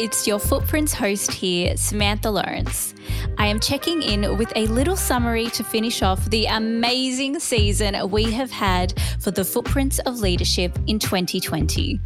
it's your Footprints host here, Samantha Lawrence. I am checking in with a little summary to finish off the amazing season we have had for the Footprints of Leadership in 2020.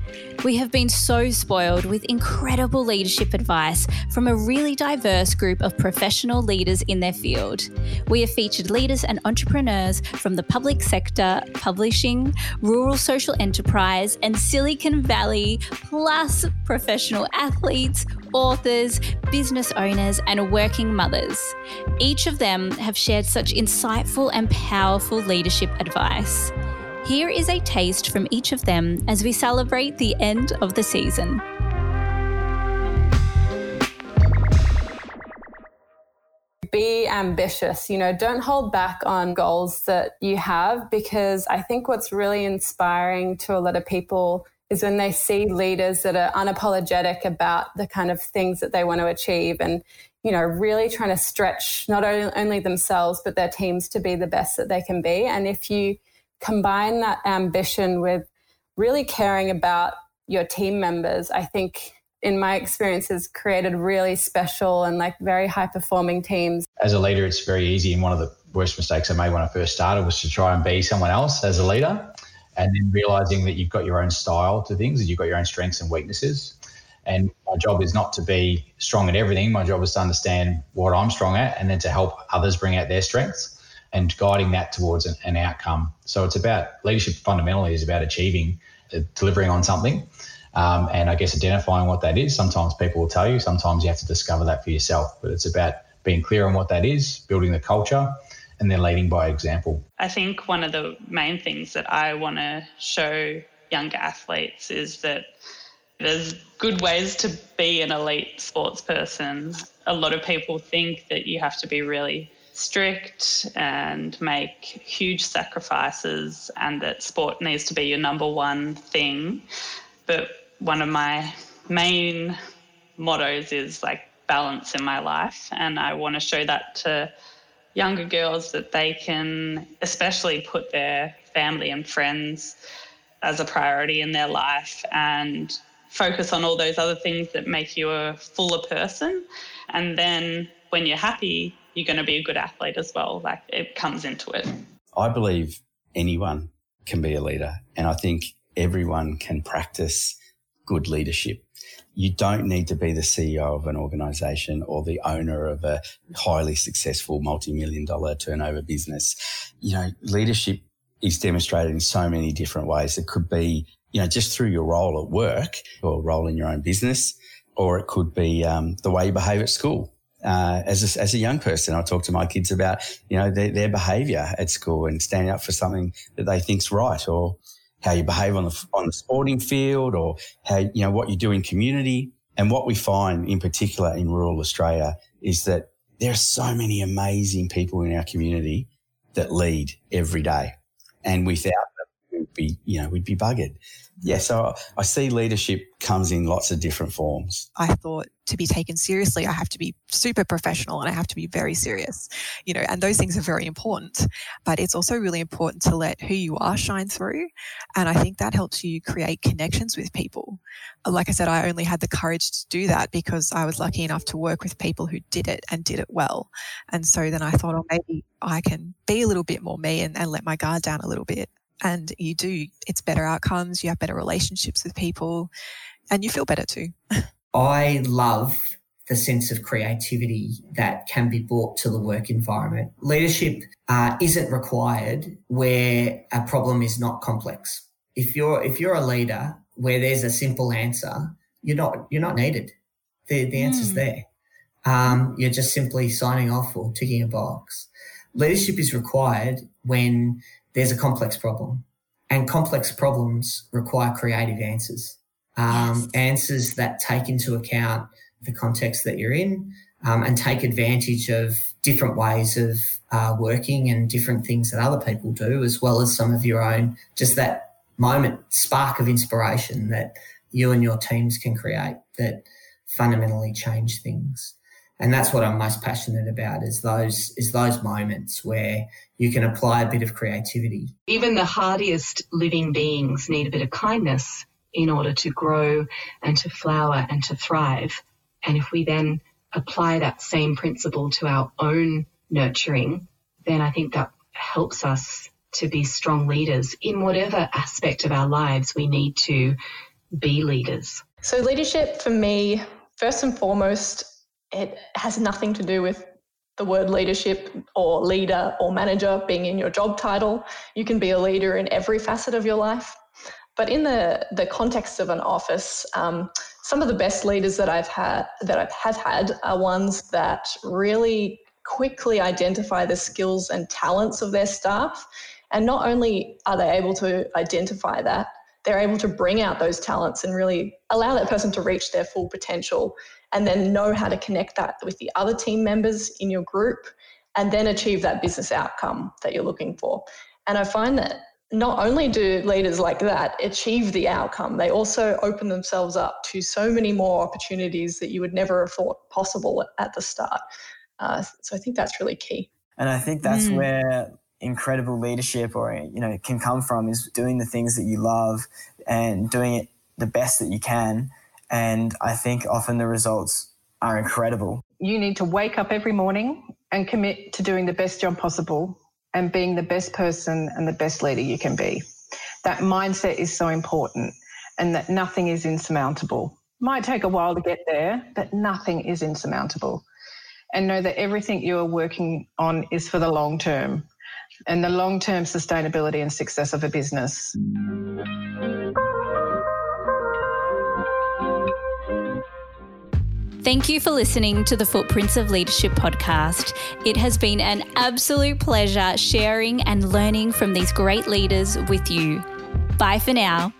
We have been so spoiled with incredible leadership advice from a really diverse group of professional leaders in their field. We have featured leaders and entrepreneurs from the public sector, publishing, rural social enterprise, and Silicon Valley, plus professional athletes, authors, business owners, and working mothers. Each of them have shared such insightful and powerful leadership advice. Here is a taste from each of them as we celebrate the end of the season. Be ambitious, you know, don't hold back on goals that you have because I think what's really inspiring to a lot of people is when they see leaders that are unapologetic about the kind of things that they want to achieve and you know really trying to stretch not only themselves but their teams to be the best that they can be. And if you combine that ambition with really caring about your team members i think in my experience has created really special and like very high performing teams. As a leader it's very easy and one of the worst mistakes i made when i first started was to try and be someone else as a leader and then realizing that you've got your own style to things and you've got your own strengths and weaknesses. And my job is not to be strong at everything. My job is to understand what I'm strong at and then to help others bring out their strengths and guiding that towards an, an outcome. So it's about leadership fundamentally is about achieving, uh, delivering on something. Um, and I guess identifying what that is. Sometimes people will tell you, sometimes you have to discover that for yourself. But it's about being clear on what that is, building the culture, and they're leading by example. I think one of the main things that I want to show younger athletes is that there's good ways to be an elite sports person. A lot of people think that you have to be really strict and make huge sacrifices and that sport needs to be your number one thing. But one of my main mottos is like balance in my life. And I want to show that to younger girls that they can especially put their family and friends as a priority in their life and focus on all those other things that make you a fuller person. And then when you're happy, you're going to be a good athlete as well. Like it comes into it. I believe anyone can be a leader. And I think everyone can practice good leadership. You don't need to be the CEO of an organization or the owner of a highly successful multi-million dollar turnover business. You know, leadership is demonstrated in so many different ways. It could be, you know, just through your role at work or role in your own business, or it could be um, the way you behave at school. Uh, as a, as a young person, I talk to my kids about you know their, their behaviour at school and standing up for something that they think's right, or how you behave on the on the sporting field, or how you know what you do in community. And what we find, in particular in rural Australia, is that there are so many amazing people in our community that lead every day, and without be you know we'd be buggered. Yeah, so I see leadership comes in lots of different forms. I thought to be taken seriously, I have to be super professional and I have to be very serious, you know, and those things are very important. But it's also really important to let who you are shine through. And I think that helps you create connections with people. Like I said, I only had the courage to do that because I was lucky enough to work with people who did it and did it well. And so then I thought, oh, maybe I can be a little bit more me and, and let my guard down a little bit and you do it's better outcomes you have better relationships with people and you feel better too. I love the sense of creativity that can be brought to the work environment. Leadership uh, isn't required where a problem is not complex. If you're if you're a leader where there's a simple answer you're not you're not needed. The, the answer's mm. there. Um, you're just simply signing off or ticking a box. Leadership is required when there's a complex problem, and complex problems require creative answers. Um, yes. Answers that take into account the context that you're in um, and take advantage of different ways of uh, working and different things that other people do, as well as some of your own, just that moment, spark of inspiration that you and your teams can create that fundamentally change things and that's what I'm most passionate about is those is those moments where you can apply a bit of creativity. Even the hardiest living beings need a bit of kindness in order to grow and to flower and to thrive. And if we then apply that same principle to our own nurturing, then I think that helps us to be strong leaders in whatever aspect of our lives we need to be leaders. So, leadership for me, first and foremost, it has nothing to do with the word leadership or leader or manager being in your job title. You can be a leader in every facet of your life. But in the, the context of an office, um, some of the best leaders that I've had that I have had are ones that really quickly identify the skills and talents of their staff. And not only are they able to identify that, they're able to bring out those talents and really allow that person to reach their full potential and then know how to connect that with the other team members in your group and then achieve that business outcome that you're looking for. And I find that not only do leaders like that achieve the outcome, they also open themselves up to so many more opportunities that you would never have thought possible at the start. Uh, so I think that's really key. And I think that's mm. where incredible leadership or you know can come from is doing the things that you love and doing it the best that you can. And i think often the results are incredible. You need to wake up every morning and commit to doing the best job possible and being the best person and the best leader you can be. That mindset is so important and that nothing is insurmountable. Might take a while to get there but nothing is insurmountable. And know that everything you are working on is for the long term and the long term sustainability and success of a business. Thank you for listening to the Footprints of Leadership podcast. It has been an absolute pleasure sharing and learning from these great leaders with you. Bye for now.